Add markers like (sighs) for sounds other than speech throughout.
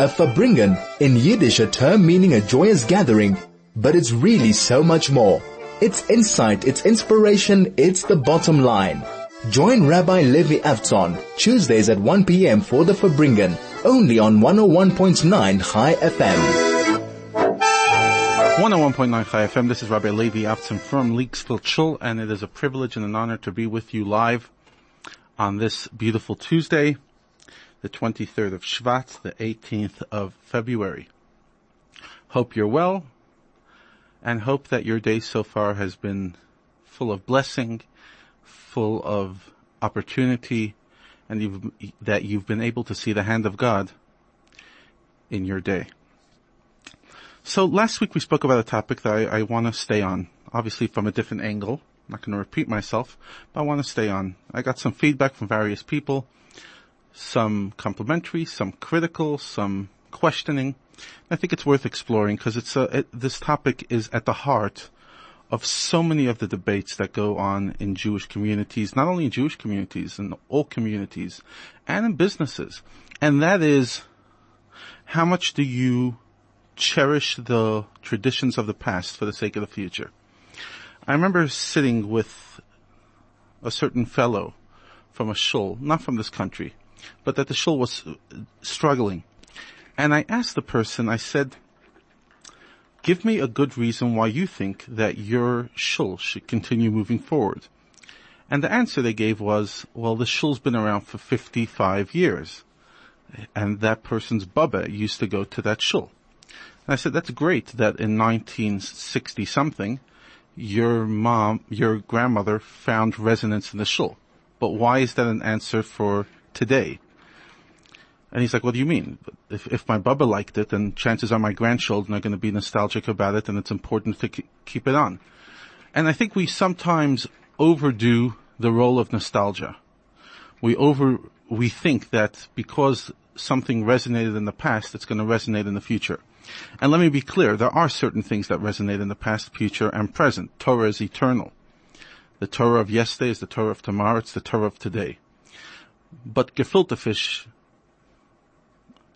A Farbrengen, in Yiddish a term meaning a joyous gathering, but it's really so much more. It's insight, it's inspiration, it's the bottom line. Join Rabbi Levi Avtzon Tuesdays at 1 p.m. for the Farbrengen, only on 101.9 Chai FM. 101.9 Chai FM, this is Rabbi Levi Avtzon from Linksfield Shul, and it is a privilege and an honor to be with you live on this beautiful Tuesday, the 23rd of Shvat, the 18th of February. Hope you're well, and hope that your day so far has been full of blessing, full of opportunity, and you've, that you've been able to see the hand of God in your day. So last week we spoke about a topic that I, I want to stay on, obviously from a different angle. I'm not going to repeat myself, but I want to stay on. I got some feedback from various people, some complimentary, some critical, some questioning. I think it's worth exploring because it's a, it, this topic is at the heart of so many of the debates that go on in Jewish communities, not only in Jewish communities, in all communities, and in businesses. And that is, how much do you cherish the traditions of the past for the sake of the future? I remember sitting with a certain fellow from a shul, not from this country, but that the shul was uh, struggling. And I asked the person, I said, give me a good reason why you think that your shul should continue moving forward. And the answer they gave was, well, the shul's been around for 55 years. And that person's baba used to go to that shul. And I said, that's great that in 1960 something, your mom, your grandmother found resonance in the shul. But why is that an answer for today? And he's like, what do you mean? If, if my bubba liked it, then chances are my grandchildren are going to be nostalgic about it and it's important to keep it on. And I think we sometimes overdo the role of nostalgia. We over, we think that because something resonated in the past, it's going to resonate in the future. And let me be clear, there are certain things that resonate in the past, future, and present. Torah is eternal. The Torah of yesterday is the Torah of tomorrow, it's the Torah of today. But gefilte fish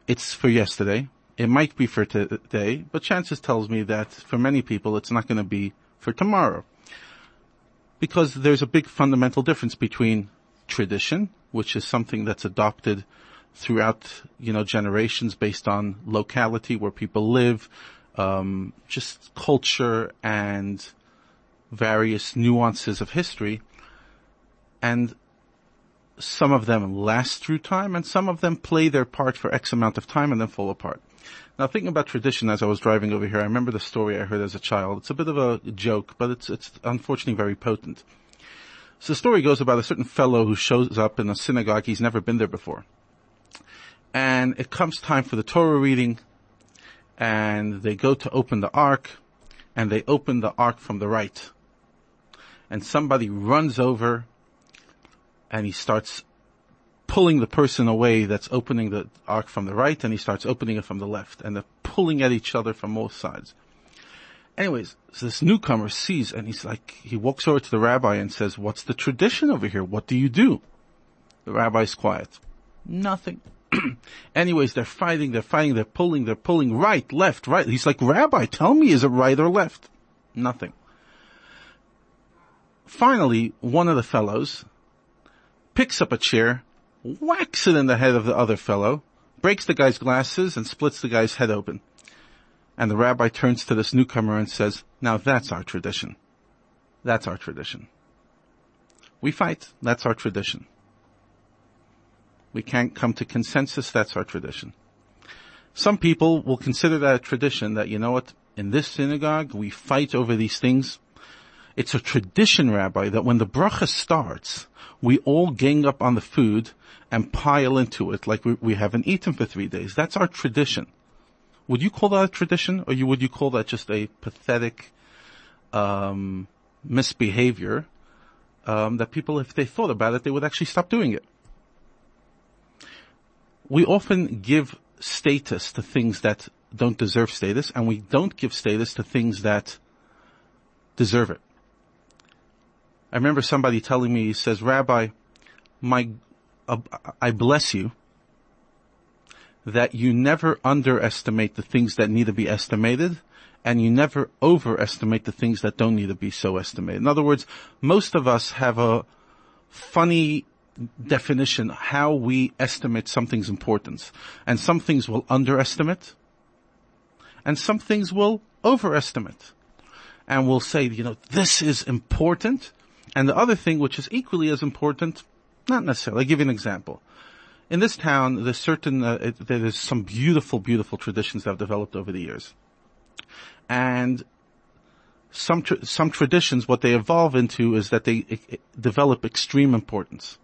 it's for yesterday. It might be for today, but chances tells me that for many people it's not going to be for tomorrow. Because there's a big fundamental difference between tradition, which is something that's adopted throughout, you know, generations based on locality where people live, um, just culture and various nuances of history. And some of them last through time and some of them play their part for X amount of time and then fall apart. Now thinking about tradition as I was driving over here, I remember the story I heard as a child. It's a bit of a joke, but it's, it's unfortunately very potent. So the story goes about a certain fellow who shows up in a synagogue. He's never been there before. And it comes time for the Torah reading and they go to open the ark and they open the ark from the right. And somebody runs over and he starts pulling the person away that's opening the ark from the right and he starts opening it from the left and they're pulling at each other from both sides. Anyways, so this newcomer sees and he's like, he walks over to the rabbi and says, what's the tradition over here? What do you do? The rabbi's quiet. Nothing. (clears throat) Anyways, they're fighting, they're fighting, they're pulling, they're pulling right, left, right. He's like, Rabbi, tell me, is it right or left? Nothing. Finally, one of the fellows, picks up a chair, whacks it in the head of the other fellow, breaks the guy's glasses and splits the guy's head open. And the rabbi turns to this newcomer and says, now that's our tradition. That's our tradition. We fight. That's our tradition. We can't come to consensus. That's our tradition. Some people will consider that a tradition that, you know what, in this synagogue, we fight over these things. It's a tradition, Rabbi, that when the bracha starts, we all gang up on the food and pile into it like we, we haven't eaten for three days. That's our tradition. Would you call that a tradition, or you, would you call that just a pathetic um, misbehavior um, that people, if they thought about it, they would actually stop doing it? We often give status to things that don't deserve status, and we don't give status to things that deserve it. I remember somebody telling me, he says, Rabbi, my, uh, I bless you that you never underestimate the things that need to be estimated and you never overestimate the things that don't need to be so estimated. In other words, most of us have a funny definition how we estimate something's importance. And some things will underestimate and some things will overestimate. And we'll say, you know, this is important. And the other thing, which is equally as important, not necessarily. I'll give you an example. In this town, there's certain, uh, it, there's some beautiful, beautiful traditions that have developed over the years. And some, tra- some traditions, what they evolve into is that they develop extreme importance.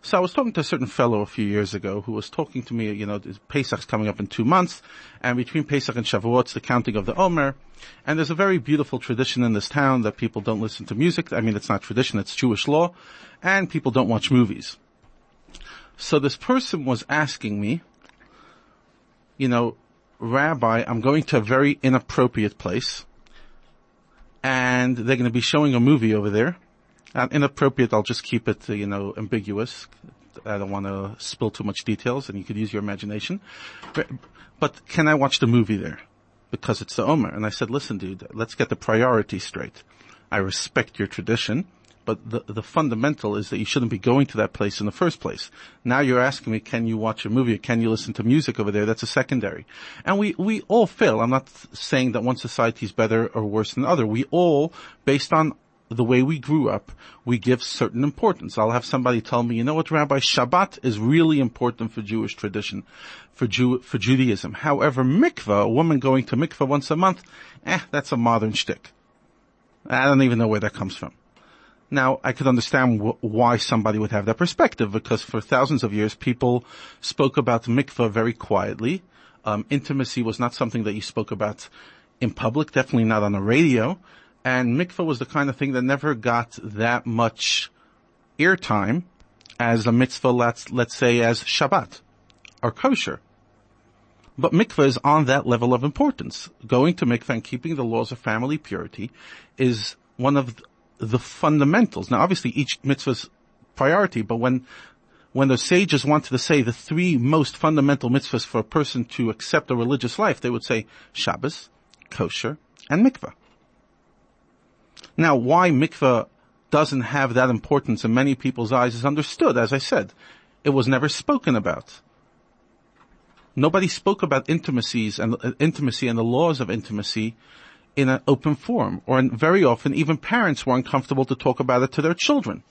So I was talking to a certain fellow a few years ago who was talking to me, you know, Pesach's coming up in two months, and between Pesach and Shavuot, the counting of the Omer, and there's a very beautiful tradition in this town that people don't listen to music. I mean, it's not tradition, it's Jewish law, and people don't watch movies. So this person was asking me, you know, Rabbi, I'm going to a very inappropriate place, and they're going to be showing a movie over there, uh, inappropriate, I'll just keep it, uh, you know, ambiguous. I don't want to spill too much details and you could use your imagination. But, but can I watch the movie there? Because it's the Omer. And I said, listen dude, let's get the priority straight. I respect your tradition, but the, the fundamental is that you shouldn't be going to that place in the first place. Now you're asking me, can you watch a movie or can you listen to music over there? That's a secondary. And we, we all fail. I'm not saying that one society is better or worse than the other. We all, based on the way we grew up, we give certain importance. I'll have somebody tell me, you know what, Rabbi, Shabbat is really important for Jewish tradition, for Jew, for Judaism. However, mikvah, a woman going to mikvah once a month, eh, that's a modern shtick. I don't even know where that comes from. Now, I could understand wh- why somebody would have that perspective, because for thousands of years, people spoke about mikvah very quietly. Um, intimacy was not something that you spoke about in public, definitely not on the radio. And mikvah was the kind of thing that never got that much airtime as a mitzvah, let's, let's say as Shabbat or kosher. But mikvah is on that level of importance. Going to mikvah and keeping the laws of family purity is one of the fundamentals. Now obviously each mitzvah's priority, but when when the sages wanted to say the three most fundamental mitzvahs for a person to accept a religious life, they would say Shabbos, kosher, and mikvah. Now, why mikveh doesn't have that importance in many people's eyes is understood. As I said, it was never spoken about. Nobody spoke about intimacies and uh, intimacy and the laws of intimacy in an open forum, or very often even parents were uncomfortable to talk about it to their children.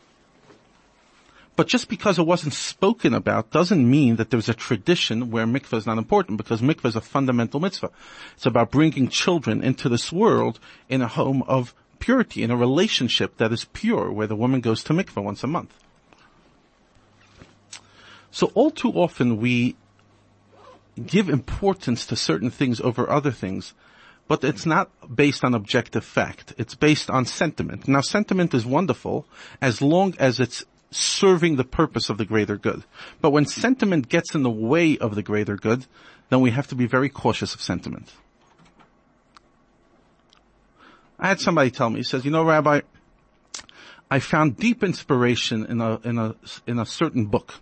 But just because it wasn't spoken about doesn't mean that there's a tradition where mikveh is not important because mikveh is a fundamental mitzvah. It's about bringing children into this world in a home of purity in a relationship that is pure where the woman goes to mikveh once a month. So all too often we give importance to certain things over other things, but it's not based on objective fact. It's based on sentiment. Now sentiment is wonderful as long as it's serving the purpose of the greater good. But when sentiment gets in the way of the greater good, then we have to be very cautious of sentiment. I had somebody tell me, he says, you know, Rabbi, I found deep inspiration in a, in a, in a certain book.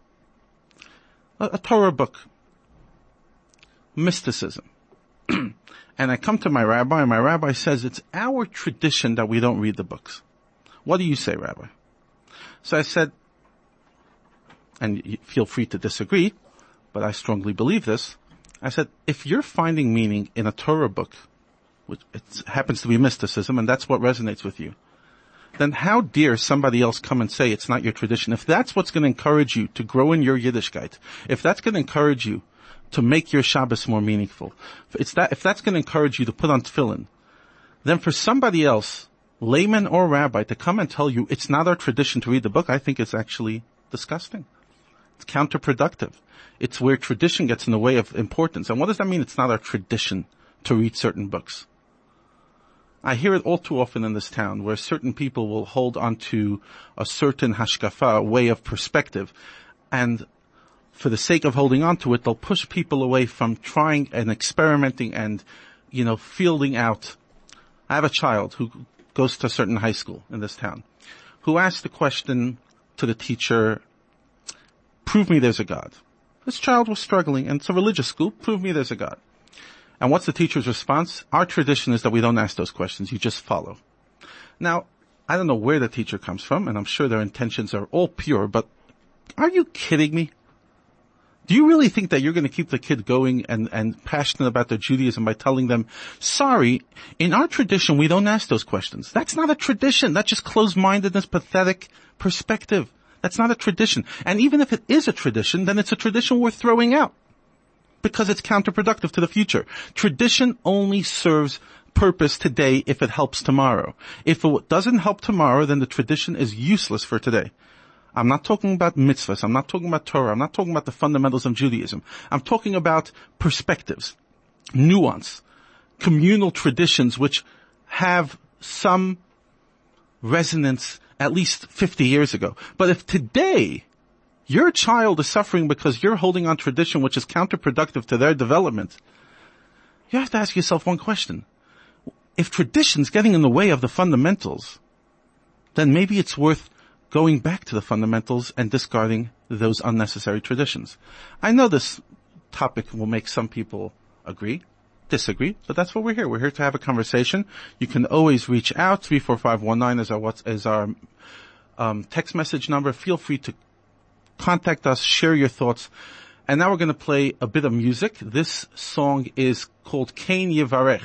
A, a Torah book. Mysticism. (clears throat) and I come to my rabbi and my rabbi says it's our tradition that we don't read the books. What do you say, Rabbi? So I said, and feel free to disagree, but I strongly believe this. I said, if you're finding meaning in a Torah book which it happens to be mysticism, and that's what resonates with you, then how dare somebody else come and say it's not your tradition? If that's what's going to encourage you to grow in your Yiddishkeit, if that's going to encourage you to make your Shabbos more meaningful, if, that, if that's going to encourage you to put on tefillin, then for somebody else, layman or rabbi, to come and tell you it's not our tradition to read the book, I think it's actually disgusting. It's counterproductive. It's where tradition gets in the way of importance. And what does that mean? It's not our tradition to read certain books. I hear it all too often in this town where certain people will hold onto a certain hashkafa, way of perspective, and for the sake of holding on to it, they'll push people away from trying and experimenting and, you know, fielding out. I have a child who goes to a certain high school in this town who asked the question to the teacher, prove me there's a God. This child was struggling and it's a religious school. Prove me there's a God. And what's the teacher's response? Our tradition is that we don't ask those questions. You just follow. Now, I don't know where the teacher comes from and I'm sure their intentions are all pure, but are you kidding me? Do you really think that you're going to keep the kid going and, and passionate about their Judaism by telling them, sorry, in our tradition we don't ask those questions. That's not a tradition. That's just closed-mindedness, pathetic perspective. That's not a tradition. And even if it is a tradition, then it's a tradition worth throwing out. Because it's counterproductive to the future. Tradition only serves purpose today if it helps tomorrow. If it doesn't help tomorrow, then the tradition is useless for today. I'm not talking about mitzvahs. I'm not talking about Torah. I'm not talking about the fundamentals of Judaism. I'm talking about perspectives, nuance, communal traditions which have some resonance at least 50 years ago. But if today your child is suffering because you're holding on tradition which is counterproductive to their development, you have to ask yourself one question. If tradition's getting in the way of the fundamentals, then maybe it's worth going back to the fundamentals and discarding those unnecessary traditions. I know this topic will make some people agree, disagree, but that's what we're here. We're here to have a conversation. You can always reach out. 34519 is our, is our um, text message number. Feel free to contact us, share your thoughts. And now we're going to play a bit of music. This song is called Cain Yevarech.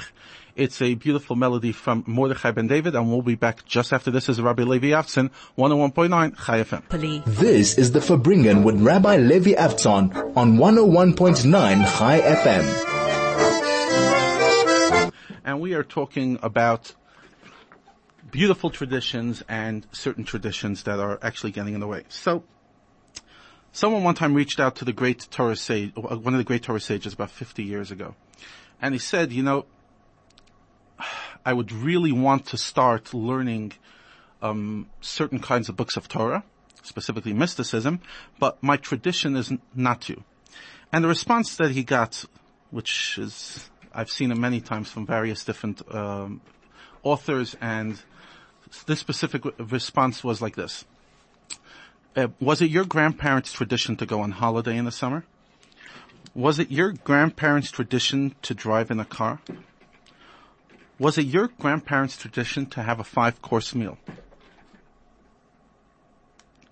It's a beautiful melody from Mordechai Ben David, and we'll be back just after this is Rabbi Levi Avtzon, 101.9 Chai FM. This is the Farbrengen with Rabbi Levi Avtzon on 101.9 Chai FM. And we are talking about beautiful traditions and certain traditions that are actually getting in the way. So, someone one time reached out to the great Torah sage, one of the great Torah sages about 50 years ago. And he said, you know, I would really want to start learning um, certain kinds of books of Torah, specifically mysticism, but my tradition is not to. And the response that he got, which is I've seen it many times from various different um, authors, and this specific response was like this: uh, Was it your grandparents' tradition to go on holiday in the summer? Was it your grandparents' tradition to drive in a car? Was it your grandparents' tradition to have a five course meal?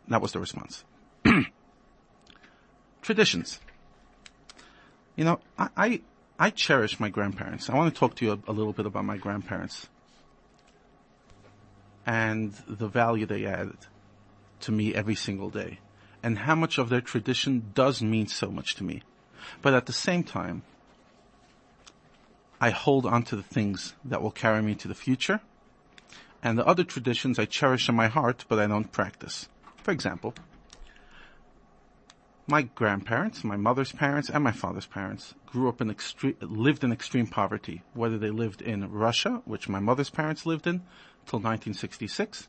That was the response. (clears throat) Traditions. You know, I, I, I, cherish my grandparents. I want to talk to you a, a little bit about my grandparents and the value they added to me every single day and how much of their tradition does mean so much to me. But at the same time, I hold on to the things that will carry me to the future. And the other traditions I cherish in my heart, but I don't practice. For example, my grandparents, my mother's parents, and my father's parents grew up in extreme, lived in extreme poverty. Whether they lived in Russia, which my mother's parents lived in till 1966,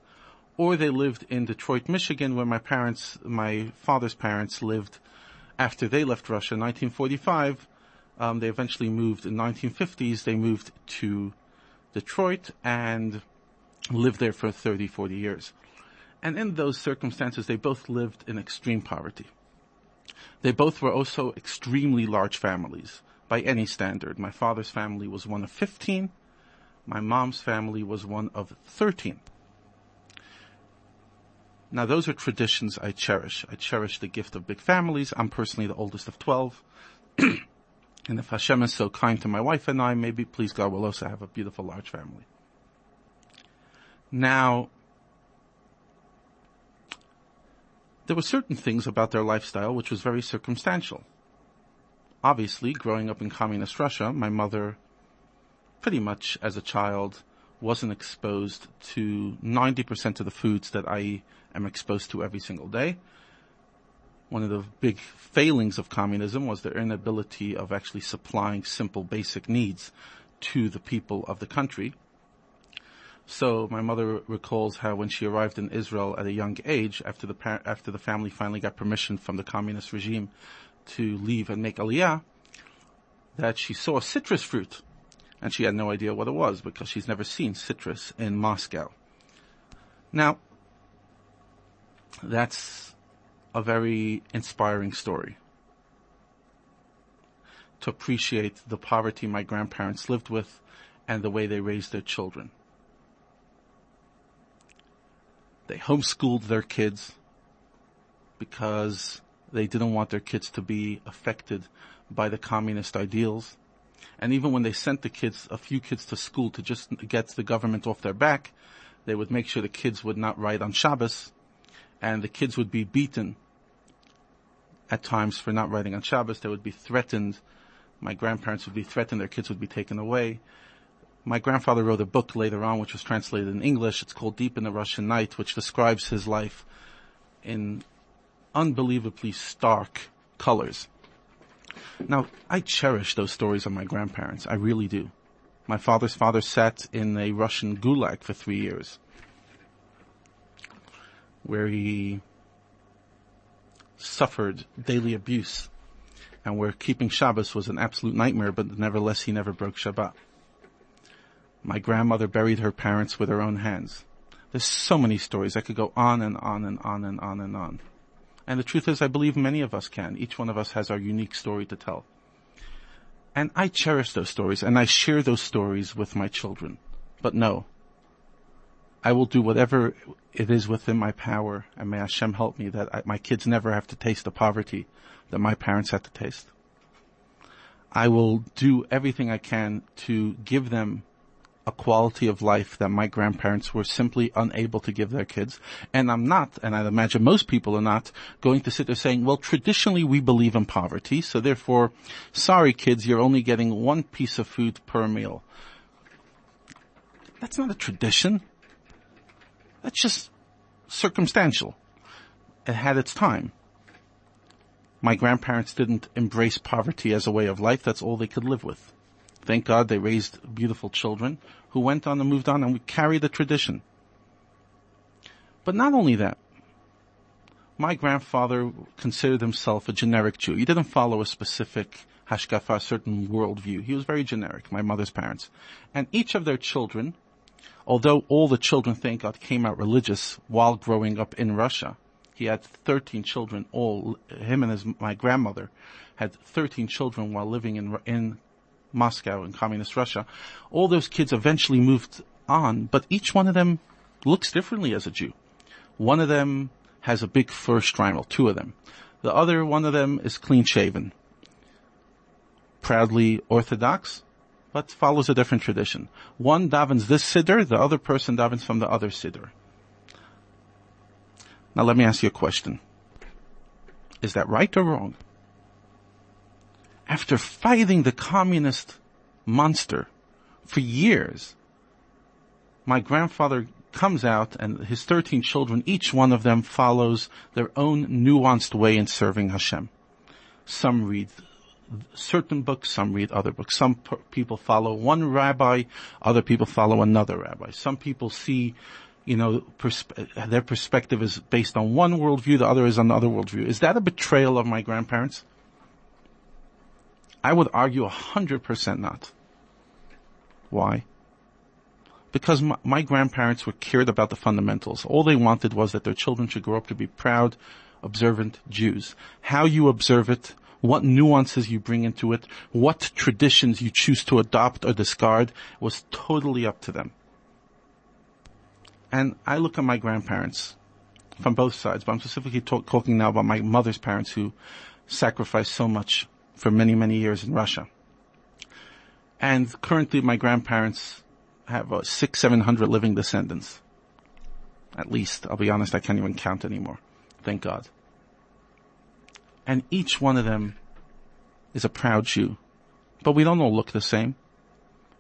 or they lived in Detroit, Michigan, where my parents, my father's parents lived after they left Russia in 1945 um, they eventually moved in 1950s. They moved to Detroit and lived there for 30, 40 years. And in those circumstances, they both lived in extreme poverty. They both were also extremely large families by any standard. My father's family was one of 15. My mom's family was one of 13. Now those are traditions I cherish. I cherish the gift of big families. I'm personally the oldest of 12. (clears throat) And if Hashem is so kind to my wife and I, maybe please God will also have a beautiful large family. Now, there were certain things about their lifestyle which was very circumstantial. Obviously, growing up in communist Russia, my mother, pretty much as a child, wasn't exposed to 90% of the foods that I am exposed to every single day one of the big failings of communism was their inability of actually supplying simple basic needs to the people of the country. So my mother recalls how when she arrived in Israel at a young age, after the par- after the family finally got permission from the communist regime to leave and make aliyah, that she saw citrus fruit, and she had no idea what it was because she's never seen citrus in Moscow. Now, that's a very inspiring story. to appreciate the poverty my grandparents lived with and the way they raised their children. They homeschooled their kids because they didn't want their kids to be affected by the communist ideals. And even when they sent the kids, a few kids to school to just get the government off their back, they would make sure the kids would not write on Shabbos and the kids would be beaten at times for not writing on Shabbos. They would be threatened. My grandparents would be threatened. Their kids would be taken away. My grandfather wrote a book later on, which was translated in English. It's called Deep in the Russian Night, which describes his life in unbelievably stark colors. Now, I cherish those stories of my grandparents. I really do. My father's father sat in a Russian gulag for three years, where he suffered daily abuse, and where keeping Shabbos was an absolute nightmare, but nevertheless he never broke Shabbat. My grandmother buried her parents with her own hands. There's so many stories. I could go on and on and on and on and on. And the truth is, I believe many of us can. Each one of us has our unique story to tell. And I cherish those stories and I share those stories with my children. But no, I will do whatever it is within my power and may Hashem help me that I, my kids never have to taste the poverty that my parents had to taste. I will do everything I can to give them a quality of life that my grandparents were simply unable to give their kids. And I'm not, and I imagine most people are not, going to sit there saying, well, traditionally we believe in poverty, so therefore, sorry kids, you're only getting one piece of food per meal. That's not a tradition. That's just circumstantial. It had its time. My grandparents didn't embrace poverty as a way of life. That's all they could live with. Thank God they raised beautiful children who went on and moved on and we carry the tradition. But not only that, my grandfather considered himself a generic Jew. He didn't follow a specific hashkafa, a certain worldview. He was very generic, my mother's parents. And each of their children, although all the children, thank God, came out religious while growing up in Russia, he had 13 children, all, him and his, my grandmother had 13 children while living in, in Moscow in communist Russia, all those kids eventually moved on, but each one of them looks differently as a Jew. One of them has a big fur shtreimel, two of them. The other one of them is clean shaven. Proudly Orthodox, but follows a different tradition. One davens this siddur, the other person davens from the other siddur. Now let me ask you a question. Is that right or wrong? after fighting the communist monster for years, my grandfather comes out and his 13 children, each one of them follows their own nuanced way in serving Hashem. Some read certain books, some read other books. Some people follow one rabbi, other people follow another rabbi. Some people see, you know, their perspective is based on one worldview, the other is on another worldview. Is that a betrayal of my grandparents? I would argue a hundred percent not. Why? Because my, my, grandparents were cared about the fundamentals. All they wanted was that their children should grow up to be proud, observant Jews. How you observe it, what nuances you bring into it, what traditions you choose to adopt or discard was totally up to them. And I look at my grandparents from both sides, but I'm specifically talk, talking now about my mother's parents who sacrificed so much for many, many years in Russia. And currently my grandparents have uh, six, seven hundred living descendants. At least, I'll be honest, I can't even count anymore. Thank God. And each one of them is a proud Jew. But we don't all look the same.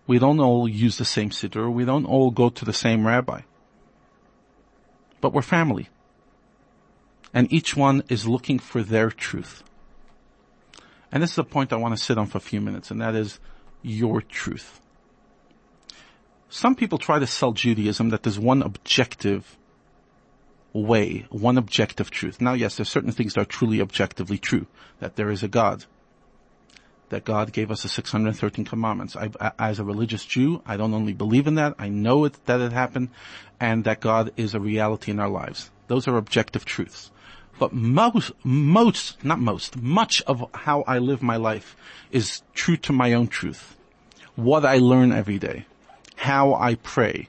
We don't all use the same siddur. We don't all go to the same rabbi. But we're family. And each one is looking for their truth. And this is a point I want to sit on for a few minutes, and that is your truth. Some people try to sell Judaism that there's one objective way, one objective truth. Now yes, there's certain things that are truly objectively true, that there is a God, that God gave us the 613 commandments. I, as a religious Jew, I don't only believe in that, I know it, that it happened, and that God is a reality in our lives. Those are objective truths. But most, most, not most, much of how I live my life is true to my own truth. What I learn every day. How I pray.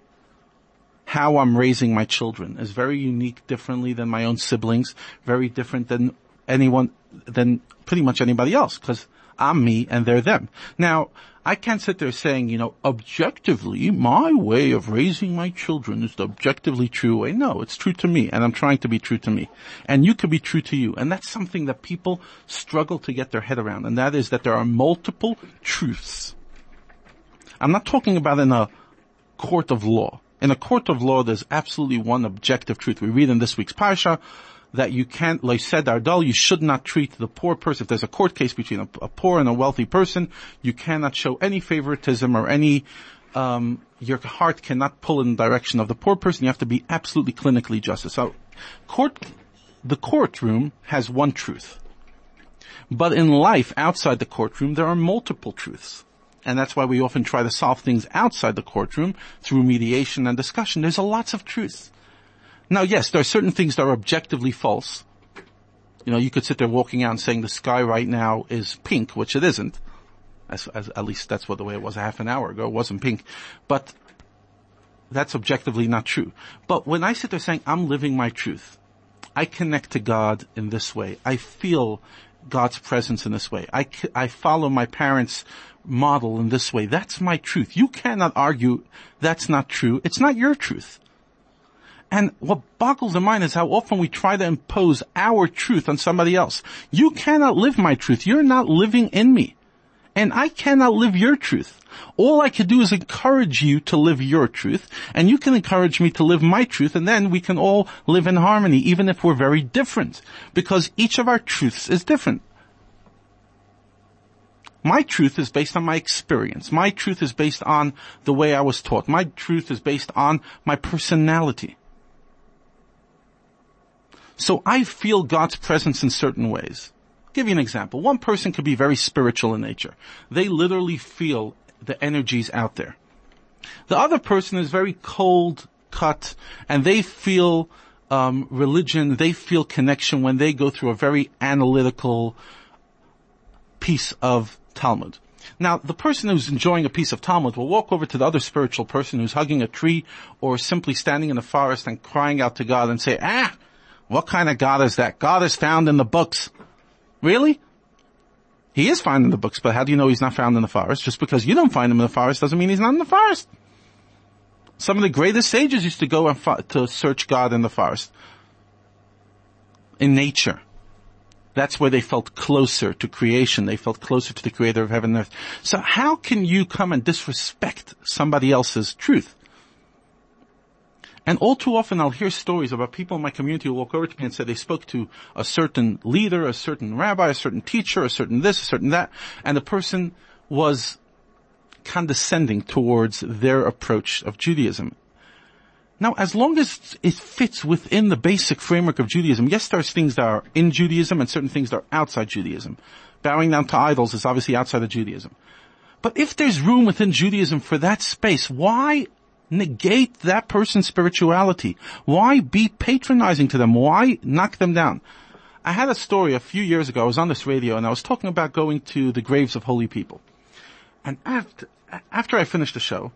How I'm raising my children is very unique differently than my own siblings, very different than anyone, than pretty much anybody else, because I'm me and they're them. Now, I can't sit there saying, you know, objectively, my way of raising my children is the objectively true way. No, it's true to me, and I'm trying to be true to me. And you could be true to you. And that's something that people struggle to get their head around, and that is that there are multiple truths. I'm not talking about in a court of law. In a court of law, there's absolutely one objective truth. We read in this week's parsha, that you can't, like said Ardal, you should not treat the poor person, if there's a court case between a, a poor and a wealthy person, you cannot show any favoritism or any, um, your heart cannot pull in the direction of the poor person. You have to be absolutely clinically justice. So, court, the courtroom has one truth. But in life, outside the courtroom, there are multiple truths. And that's why we often try to solve things outside the courtroom through mediation and discussion. There's a lots of truths. Now, yes, there are certain things that are objectively false. You know, you could sit there walking out and saying the sky right now is pink, which it isn't. As, as, at least that's what the way it was a half an hour ago. It wasn't pink. But that's objectively not true. But when I sit there saying, I'm living my truth, I connect to God in this way. I feel God's presence in this way. I, I follow my parents' model in this way. That's my truth. You cannot argue that's not true. It's not your truth. And what boggles the mind is how often we try to impose our truth on somebody else. You cannot live my truth. You're not living in me. And I cannot live your truth. All I can do is encourage you to live your truth, and you can encourage me to live my truth, and then we can all live in harmony, even if we're very different. Because each of our truths is different. My truth is based on my experience. My truth is based on the way I was taught. My truth is based on my personality. So I feel God's presence in certain ways. I'll give you an example. One person could be very spiritual in nature. They literally feel the energies out there. The other person is very cold, cut, and they feel um, religion, they feel connection when they go through a very analytical piece of Talmud. Now, the person who's enjoying a piece of Talmud will walk over to the other spiritual person who's hugging a tree or simply standing in the forest and crying out to God and say, ah, what kind of God is that? God is found in the books. Really? He is found in the books, but how do you know he's not found in the forest? Just because you don't find him in the forest doesn't mean he's not in the forest. Some of the greatest sages used to go and fo- to search God in the forest. In nature. That's where they felt closer to creation. They felt closer to the creator of heaven and earth. So how can you come and disrespect somebody else's truth? And all too often I'll hear stories about people in my community who walk over to me and say they spoke to a certain leader, a certain rabbi, a certain teacher, a certain this, a certain that, and the person was condescending towards their approach of Judaism. Now, as long as it fits within the basic framework of Judaism, yes, there's things that are in Judaism and certain things that are outside Judaism. Bowing down to idols is obviously outside of Judaism. But if there's room within Judaism for that space, why negate that person's spirituality? Why be patronizing to them? Why knock them down? I had a story a few years ago. I was on this radio and I was talking about going to the graves of holy people. And after, after I finished the show,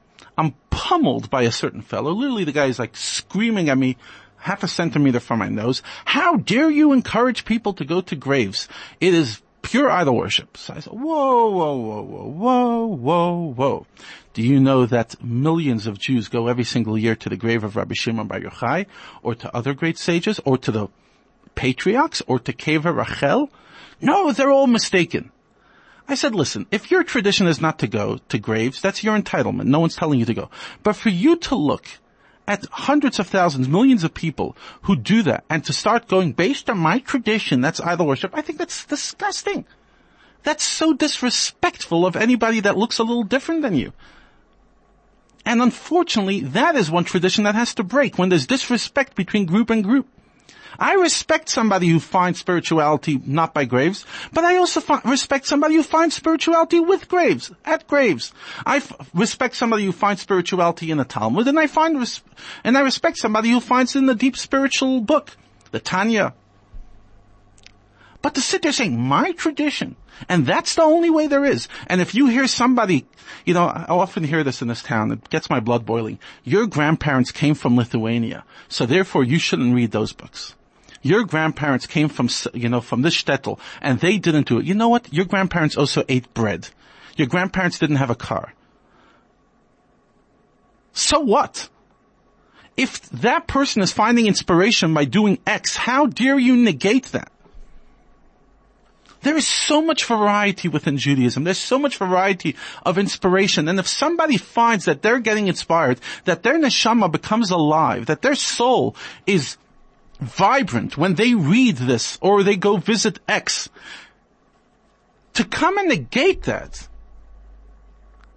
pummeled by a certain fellow. Literally the guy is like screaming at me half a centimeter from my nose. How dare you encourage people to go to graves? It is pure idol worship. So I said, whoa, whoa, whoa, whoa, whoa, whoa, whoa. Do you know that millions of Jews go every single year to the grave of Rabbi Shimon Bar Yochai, or to other great sages, or to the patriarchs, or to Kever Rachel? No, they're all mistaken. I said, listen, if your tradition is not to go to graves, that's your entitlement. No one's telling you to go. But for you to look at hundreds of thousands, millions of people who do that and to start going based on my tradition, that's idol worship, I think that's disgusting. That's so disrespectful of anybody that looks a little different than you. And unfortunately, that is one tradition that has to break when there's disrespect between group and group. I respect somebody who finds spirituality not by graves, but I also fi- respect somebody who finds spirituality with graves, at graves. I f- respect somebody who finds spirituality in the Talmud, and I find res- and I respect somebody who finds it in the deep spiritual book, the Tanya. But to sit there saying, my tradition, and that's the only way there is. And if you hear somebody, you know, I often hear this in this town, it gets my blood boiling. Your grandparents came from Lithuania, so therefore you shouldn't read those books. Your grandparents came from, you know, from this shtetl, and they didn't do it. You know what? Your grandparents also ate bread. Your grandparents didn't have a car. So what? If that person is finding inspiration by doing X, how dare you negate that? There is so much variety within Judaism. There's so much variety of inspiration. And if somebody finds that they're getting inspired, that their neshama becomes alive, that their soul is vibrant when they read this or they go visit X, to come and negate that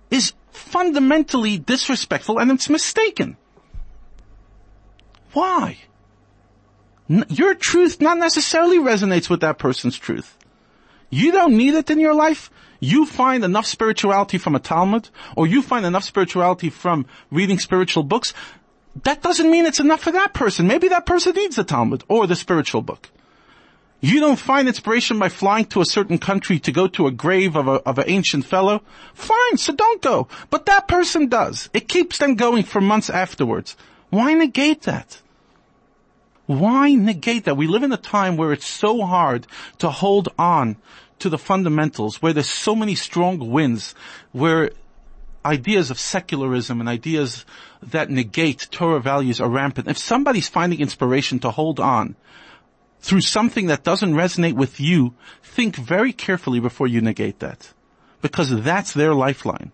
is fundamentally disrespectful and it's mistaken. Why? Your truth not necessarily resonates with that person's truth. You don't need it in your life. You find enough spirituality from a Talmud, or you find enough spirituality from reading spiritual books. That doesn't mean it's enough for that person. Maybe that person needs the Talmud or the spiritual book. You don't find inspiration by flying to a certain country to go to a grave of a, of an ancient fellow? Fine, so don't go. But that person does. It keeps them going for months afterwards. Why negate that? Why negate that? We live in a time where it's so hard to hold on to the fundamentals, where there's so many strong winds, where ideas of secularism and ideas that negate Torah values are rampant. If somebody's finding inspiration to hold on through something that doesn't resonate with you, think very carefully before you negate that. Because that's their lifeline.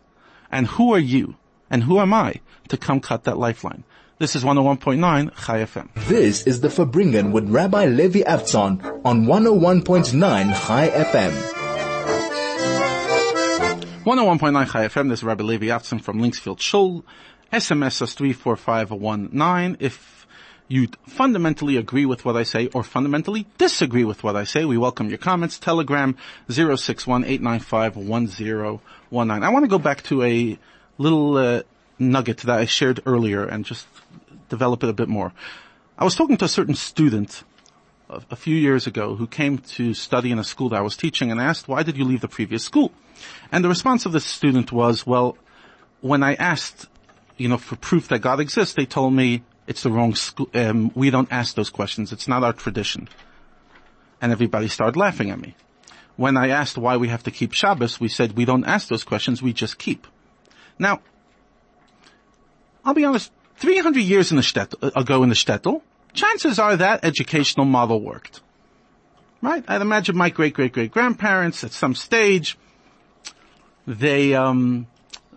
And who are you? And who am I to come cut that lifeline? This is 101.9 Chai FM. This is the Farbrengen with Rabbi Levi Avtzon on 101.9 Chai FM. 101.9 Chai FM, this is Rabbi Levi Avtzon from Linksfield Shul. SMS us 34519 if you fundamentally agree with what I say or fundamentally disagree with what I say. We welcome your comments. Telegram 061 I want to go back to a little uh, nugget that I shared earlier and just develop it a bit more. I was talking to a certain student a, few years ago who came to study in a school that I was teaching and asked, why did you leave the previous school? And the response of the student was, well, when I asked, you know, for proof that God exists, they told me it's the wrong school, um, we don't ask those questions. It's not our tradition. And everybody started laughing at me. When I asked why we have to keep Shabbos, we said we don't ask those questions, we just keep. Now, I'll be honest, 300 years in the shtetl, uh, ago in the shtetl, chances are that educational model worked. Right? I'd imagine my great great great grandparents at some stage, they, um,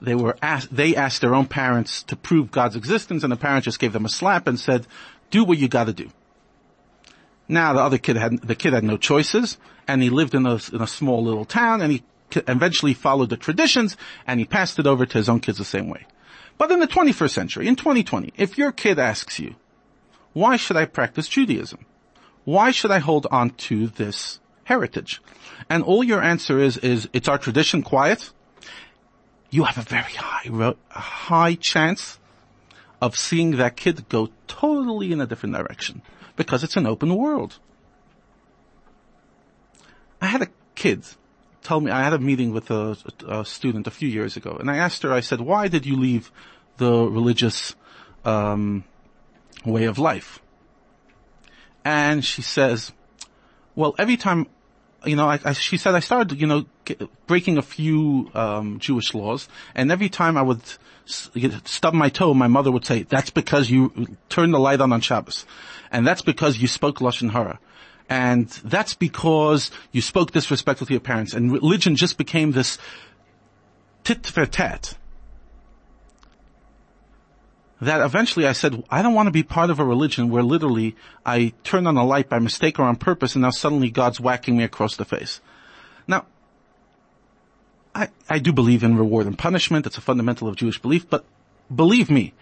they were asked, they asked their own parents to prove God's existence and the parents just gave them a slap and said, do what you gotta do. Now the other kid had, the kid had no choices and he lived in a, in a small little town and he eventually followed the traditions and he passed it over to his own kids the same way. But in the 21st century, in 2020, if your kid asks you, why should I practice Judaism? Why should I hold on to this heritage? And all your answer is, is it's our tradition quiet. You have a very high, high chance of seeing that kid go totally in a different direction because it's an open world. I had a kid tell me, I had a meeting with a, a, student a few years ago, and I asked her, I said, why did you leave the religious um, way of life? And she says, well, every time, you know, I, I, she said I started, you know, breaking a few um, Jewish laws, and every time I would stub my toe, my mother would say, "That's because you turned the light on on Shabbos, and that's because you spoke lashon hara." And that's because you spoke disrespectful to your parents and religion just became this tit for tat. That eventually I said, I don't want to be part of a religion where literally I turn on a light by mistake or on purpose and now suddenly God's whacking me across the face. Now, I, I do believe in reward and punishment. It's a fundamental of Jewish belief, but believe me,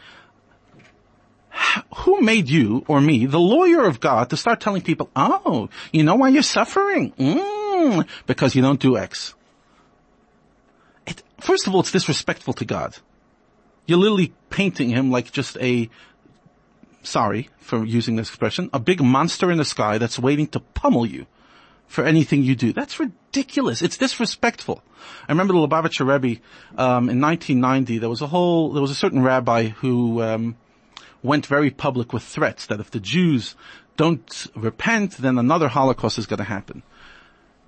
who made you or me the lawyer of God to start telling people, oh, you know why you're suffering? Mm, because you don't do X. It, first of all, it's disrespectful to God. You're literally painting him like just a, sorry for using this expression, a big monster in the sky that's waiting to pummel you. for anything you do. That's ridiculous. It's disrespectful. I remember the Lubavitcher Rebbe, um, in 1990, there was a whole, there was a certain rabbi who, um, went very public with threats that if the Jews don't repent, then another Holocaust is going to happen.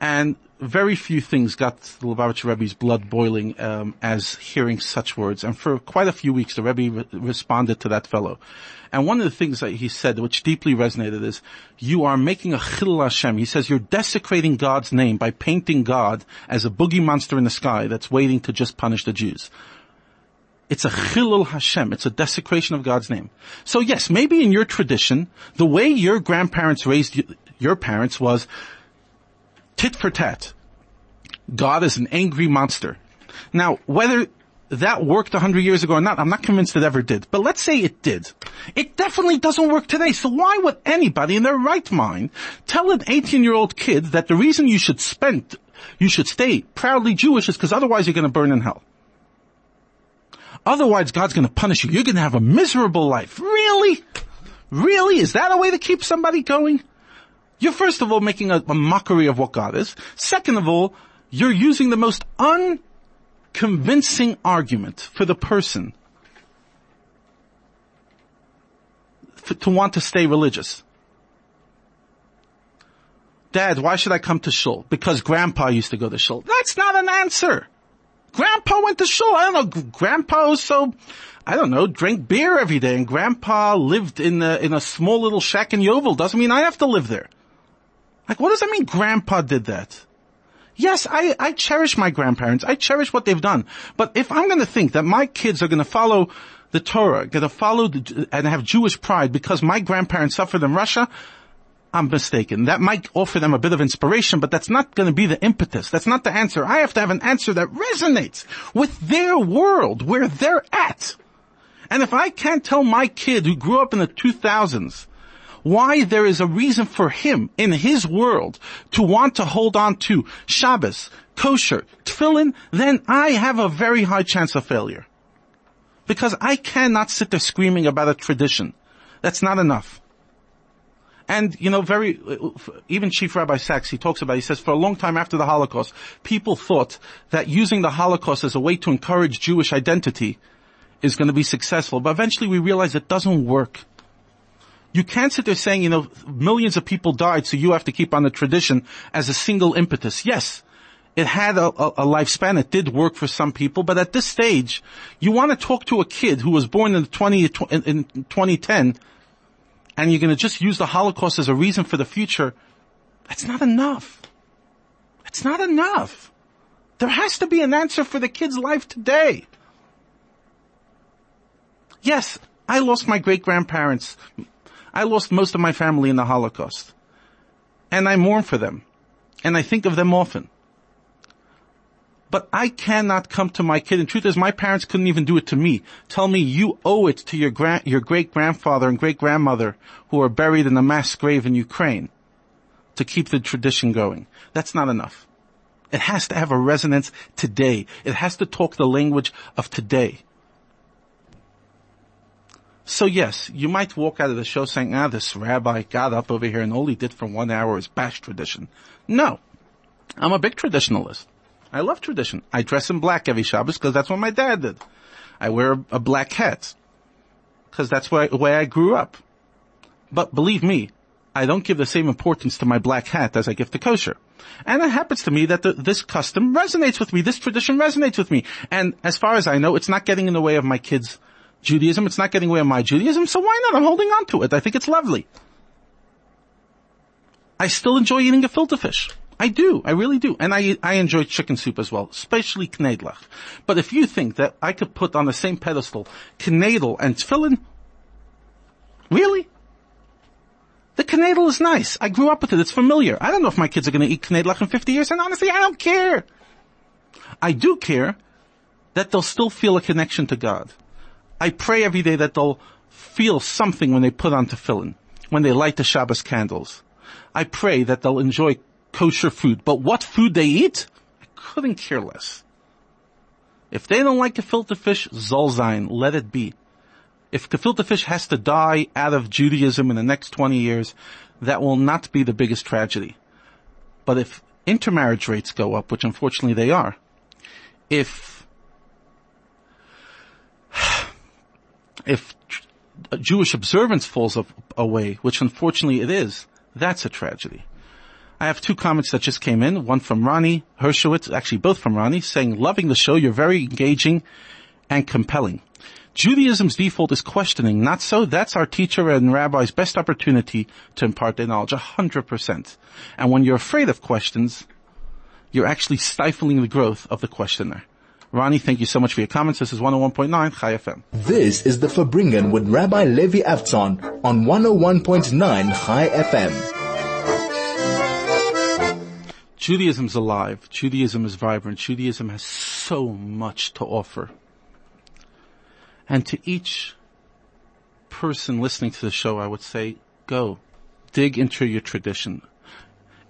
And very few things got the Lubavitcher Rebbe's blood boiling um, as hearing such words. And for quite a few weeks, the Rebbe re- responded to that fellow. And one of the things that he said, which deeply resonated, is, "You are making a chilul Hashem." He says, "You're desecrating God's name by painting God as a boogie monster in the sky that's waiting to just punish the Jews." It's a chilul Hashem. It's a desecration of God's name. So yes, maybe in your tradition, the way your grandparents raised your parents was tit for tat. God is an angry monster. Now, whether that worked a hundred years ago or not, I'm not convinced it ever did. But let's say it did. It definitely doesn't work today. So why would anybody in their right mind tell an 18 year old kid that the reason you should spend, you should stay proudly Jewish is because otherwise you're going to burn in hell? Otherwise God's going to punish you. You're going to have a miserable life. Really? Really? Is that a way to keep somebody going? You're first of all making a, a mockery of what God is. Second of all, you're using the most unconvincing argument for the person to want to stay religious. Dad, why should I come to shul? Because grandpa used to go to shul. That's not an answer. Grandpa went to shul. I don't know. Grandpa was so, I don't know, drank beer every day and grandpa lived in a, in a small little shack in Yovel. Doesn't mean I have to live there. Like, what does that mean grandpa did that? Yes, I, I cherish my grandparents. I cherish what they've done. But if I'm going to think that my kids are going to follow the Torah, going to follow the, and have Jewish pride because my grandparents suffered in Russia, I'm mistaken. That might offer them a bit of inspiration, but that's not going to be the impetus. That's not the answer. I have to have an answer that resonates with their world, where they're at. And if I can't tell my kid who grew up in the 2000s why there is a reason for him in his world to want to hold on to Shabbos, kosher, tefillin, then I have a very high chance of failure. Because I cannot sit there screaming about a tradition. That's not enough. And, you know, very, even Chief Rabbi Sacks, he talks about, he says, for a long time after the Holocaust, people thought that using the Holocaust as a way to encourage Jewish identity is going to be successful. But eventually we realized it doesn't work. You can't sit there saying, you know, millions of people died, so you have to keep on the tradition as a single impetus. Yes, it had a, a, a, lifespan. It did work for some people, but at this stage, you want to talk to a kid who was born in 20, in 2010, and you're going to just use the Holocaust as a reason for the future. That's not enough. It's not enough. There has to be an answer for the kid's life today. Yes, I lost my great grandparents I lost most of my family in the Holocaust. And I mourn for them. And I think of them often. But I cannot come to my kid, and truth is my parents couldn't even do it to me. Tell me you owe it to your your great grandfather and great grandmother who are buried in a mass grave in Ukraine to keep the tradition going. That's not enough. It has to have a resonance today. It has to talk the language of today. So yes, you might walk out of the show saying, ah, this rabbi got up over here and all he did for one hour is bash tradition. No. I'm a big traditionalist. I love tradition. I dress in black every Shabbos because that's what my dad did. I wear a, black hat because that's the way I grew up. But believe me, I don't give the same importance to my black hat as I give to kosher. And it happens to me that the, this custom resonates with me. This tradition resonates with me. And as far as I know, it's not getting in the way of my kids' Judaism. It's not getting in the way of my Judaism, so why not? I'm holding on to it. I think it's lovely. I still enjoy eating gefilte fish. I do. I really do. And I, I enjoy chicken soup as well, especially knedlach. But if you think that I could put on the same pedestal knedel and tefillin, really? The knedel is nice. I grew up with it. It's familiar. I don't know if my kids are going to eat knedlach in 50 years, and honestly, I don't care. I do care that they'll still feel a connection to God. I pray every day that they'll feel something when they put on tefillin, when they light the Shabbos candles. I pray that they'll enjoy kosher food, but what food they eat, I couldn't care less. If they don't like gefilte fish, zolzain, let it be. If gefilte fish has to die out of Judaism in the next 20 years, that will not be the biggest tragedy. But if intermarriage rates go up, which unfortunately they are, if, (sighs) if Jewish observance falls away, which unfortunately it is, that's a tragedy. I have two comments that just came in. One from Ronnie Hershowitz, actually both from Ronnie, saying, loving the show. You're very engaging and compelling. Judaism's default is questioning. Not so. That's our teacher and rabbi's best opportunity to impart their knowledge. A hundred percent. And when you're afraid of questions, you're actually stifling the growth of the questioner. Ronnie, thank you so much for your comments. This is 101.9 Chai FM. This is the Farbrengen with Rabbi Levi Avtzon on 101.9 Chai FM. Judaism's alive. Judaism is vibrant. Judaism has so much to offer. And to each person listening to the show, I would say, go, dig into your tradition.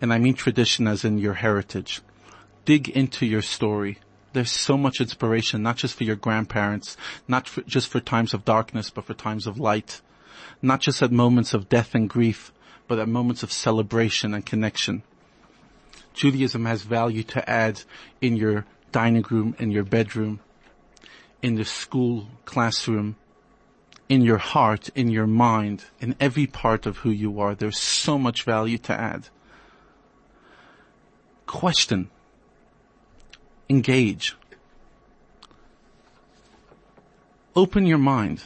And I mean tradition as in your heritage. Dig into your story. There's so much inspiration, not just for your grandparents, not for, just for times of darkness, but for times of light. Not just at moments of death and grief, but at moments of celebration and connection. Judaism has value to add in your dining room, in your bedroom, in the school classroom, in your heart, in your mind, in every part of who you are. There's so much value to add. Question. Engage. Open your mind.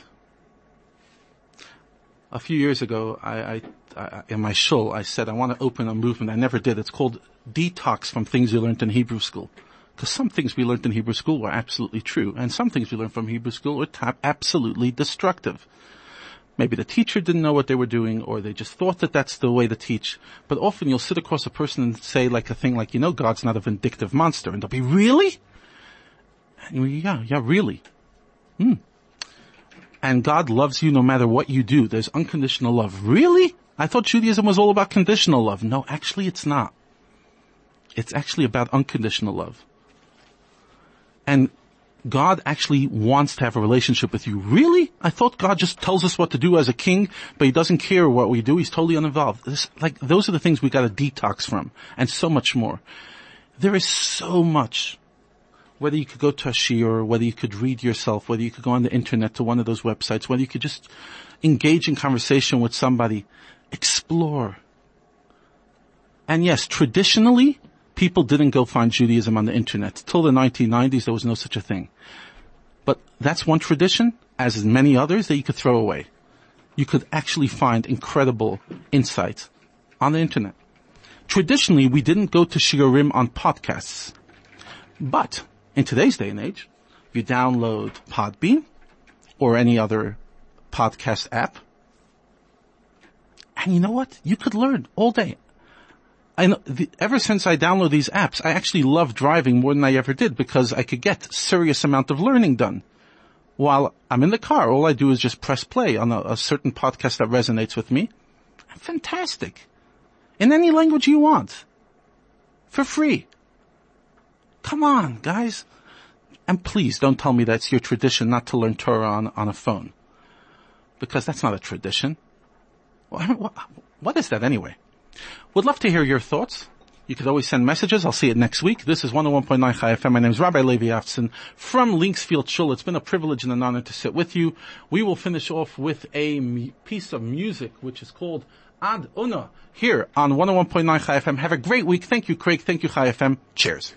A few years ago, I, I, I in my shul, I said I want to open a movement. I never did. It's called detox from things you learned in Hebrew school. Because some things we learned in Hebrew school were absolutely true, and some things we learned from Hebrew school were absolutely destructive. Maybe the teacher didn't know what they were doing, or they just thought that that's the way to teach. But often you'll sit across a person and say like a thing like, you know, God's not a vindictive monster, and they'll be, really? And yeah, yeah, really. Hmm. And God loves you no matter what you do. There's unconditional love. Really? I thought Judaism was all about conditional love. No, actually it's not. It's actually about unconditional love. And God actually wants to have a relationship with you. Really? I thought God just tells us what to do as a king, but he doesn't care what we do. He's totally uninvolved. This, like, those are the things we gotta detox from, and so much more. There is so much. Whether you could go to a shiur, whether you could read yourself, whether you could go on the internet to one of those websites, whether you could just engage in conversation with somebody, explore. And yes, traditionally, people didn't go find Judaism on the internet. Till the 1990s, there was no such a thing. But that's one tradition, as is many others, that you could throw away. You could actually find incredible insights on the internet. Traditionally, we didn't go to shiurim on podcasts. But in today's day and age, you download Podbean or any other podcast app. And you know what? You could learn all day. I know, the, ever since I download these apps, I actually love driving more than I ever did because I could get serious amount of learning done. While I'm in the car, all I do is just press play on a, a certain podcast that resonates with me. Fantastic. In any language you want. For free. Come on, guys. And please don't tell me that's your tradition not to learn Torah on, on a phone. Because that's not a tradition. What, what is that anyway? Would love to hear your thoughts. You could always send messages. I'll see it next week. This is 101.9 Chai FM. My name is Rabbi Levi Avtzon from Linksfield Shul. It's been a privilege and an honor to sit with you. We will finish off with a piece of music which is called Ad Una here on 101.9 Chai FM. Have a great week. Thank you, Craig. Thank you, Chai FM. Cheers.